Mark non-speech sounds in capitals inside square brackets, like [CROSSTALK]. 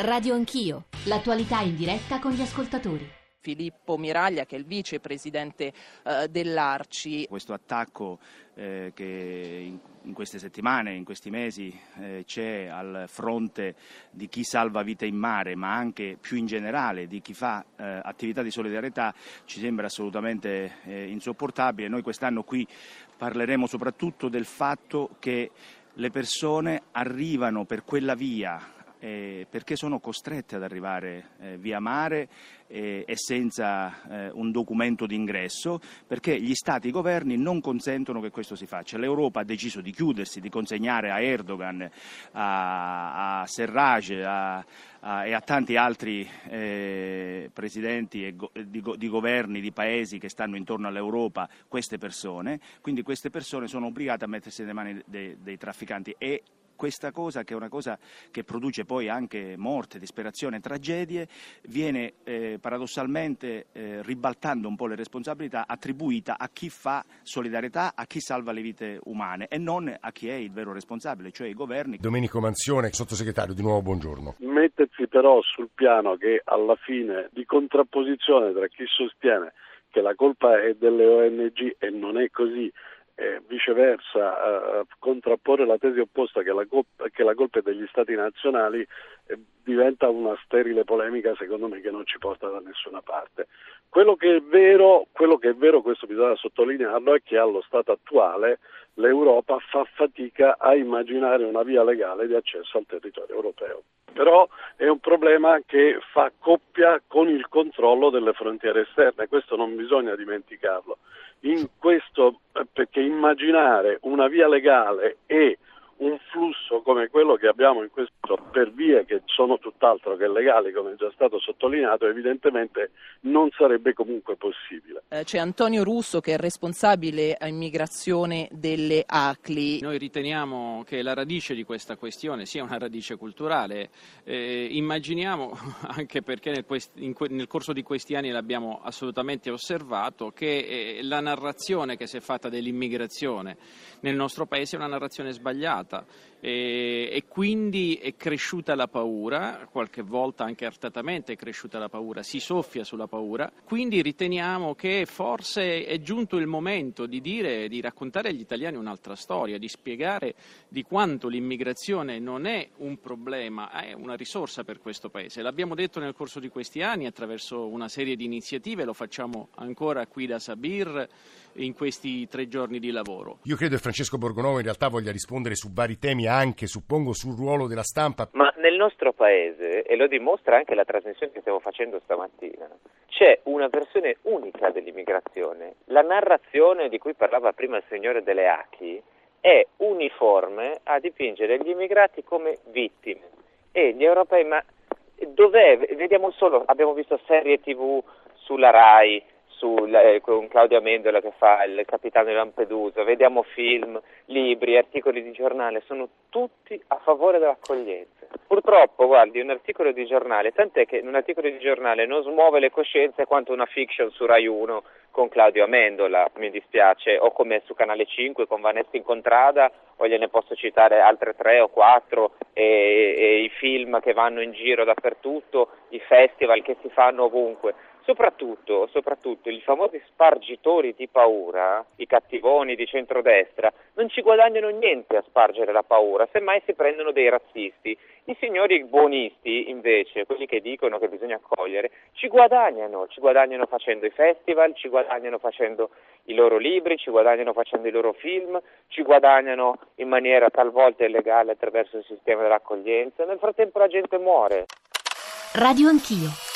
Radio Anch'io, l'attualità in diretta con gli ascoltatori. Filippo Miraglia, che è il vicepresidente eh, dell'Arci. Questo attacco eh, che in, in, queste settimane, in questi mesi eh, c'è al fronte di chi salva vite in mare, ma anche più in generale di chi fa eh, attività di solidarietà, ci sembra assolutamente eh, insopportabile. Noi quest'anno qui parleremo soprattutto del fatto che le persone arrivano per quella via eh, perché sono costrette ad arrivare eh, via mare eh, e senza eh, un documento d'ingresso, perché gli Stati e i governi non consentono che questo si faccia. L'Europa ha deciso di chiudersi, di consegnare a Erdogan, a, a Serraj a, a, e a tanti altri eh, presidenti go, di, di governi di paesi che stanno intorno all'Europa queste persone, quindi queste persone sono obbligate a mettersi nelle mani dei, dei trafficanti e questa cosa, che è una cosa che produce poi anche morte, disperazione, tragedie, viene eh, paradossalmente eh, ribaltando un po' le responsabilità attribuita a chi fa solidarietà, a chi salva le vite umane e non a chi è il vero responsabile, cioè i governi. Domenico Manzione, sottosegretario, di nuovo buongiorno. Mettersi però sul piano che alla fine di contrapposizione tra chi sostiene che la colpa è delle ONG e non è così e viceversa eh, contrapporre la tesi opposta che la, colpa, che la colpa è degli stati nazionali eh, diventa una sterile polemica secondo me che non ci porta da nessuna parte. Quello che è vero, che è vero questo bisogna sottolinearlo, è che allo stato attuale l'Europa fa fatica a immaginare una via legale di accesso al territorio europeo. Però è un problema che fa coppia con il controllo delle frontiere esterne, questo non bisogna dimenticarlo. In questo, eh, perché immaginare una via legale e un flusso come quello che abbiamo in questo per vie che sono tutt'altro che legali, come è già stato sottolineato, evidentemente non sarebbe comunque possibile. Eh, c'è Antonio Russo che è responsabile a immigrazione delle ACLI. Noi riteniamo che la radice di questa questione sia una radice culturale. Eh, immaginiamo, [LAUGHS] anche perché nel, in, nel, corso di questi anni l'abbiamo assolutamente osservato, che eh, la narrazione che si è fatta dell'immigrazione nel nostro paese è una narrazione sbagliata e, e, quindi è cresciuta la paura, qualche volta anche artatamente è cresciuta la paura, si soffia sulla paura, quindi riteniamo che forse è giunto il momento di dire, di raccontare agli italiani un'altra storia, di spiegare di quanto l'immigrazione non è un problema, è una risorsa per questo Paese. L'abbiamo detto nel corso di questi anni attraverso una serie di iniziative, lo facciamo ancora qui da Sabir in questi tre giorni di lavoro. Io credo che Francesco Borgonovo in realtà voglia rispondere su vari temi anche, suppongo, sul ruolo della stampa. Ma nel nostro paese, e lo dimostra anche la trasmissione che stiamo facendo stamattina, c'è una versione unica dell'immigrazione. La narrazione di cui parlava prima il signore Delle Achi è uniforme a dipingere gli immigrati come vittime. E gli europei, ma dov'è? Vediamo solo, abbiamo visto serie tv sulla RAI, su, eh, con Claudia Mendola che fa il capitano di Lampedusa, vediamo film, libri, articoli di giornale, sono tutti a favore dell'accoglienza. Purtroppo, guardi, un articolo di giornale, tant'è che un articolo di giornale non smuove le coscienze quanto una fiction su Rai 1 con Claudio Amendola, mi dispiace, o come su Canale 5 con Vanessa Incontrada, o gliene posso citare altre tre o quattro, e, e i film che vanno in giro dappertutto, i festival che si fanno ovunque. Soprattutto, soprattutto i famosi spargitori di paura, i cattivoni di centrodestra, non ci guadagnano niente a spargere la paura, semmai si prendono dei razzisti. I signori buonisti, invece, quelli che dicono che bisogna accogliere, ci guadagnano, ci guadagnano facendo i festival, ci guadagnano facendo i loro libri, ci guadagnano facendo i loro film, ci guadagnano in maniera talvolta illegale attraverso il sistema dell'accoglienza. Nel frattempo la gente muore. Radio Anch'io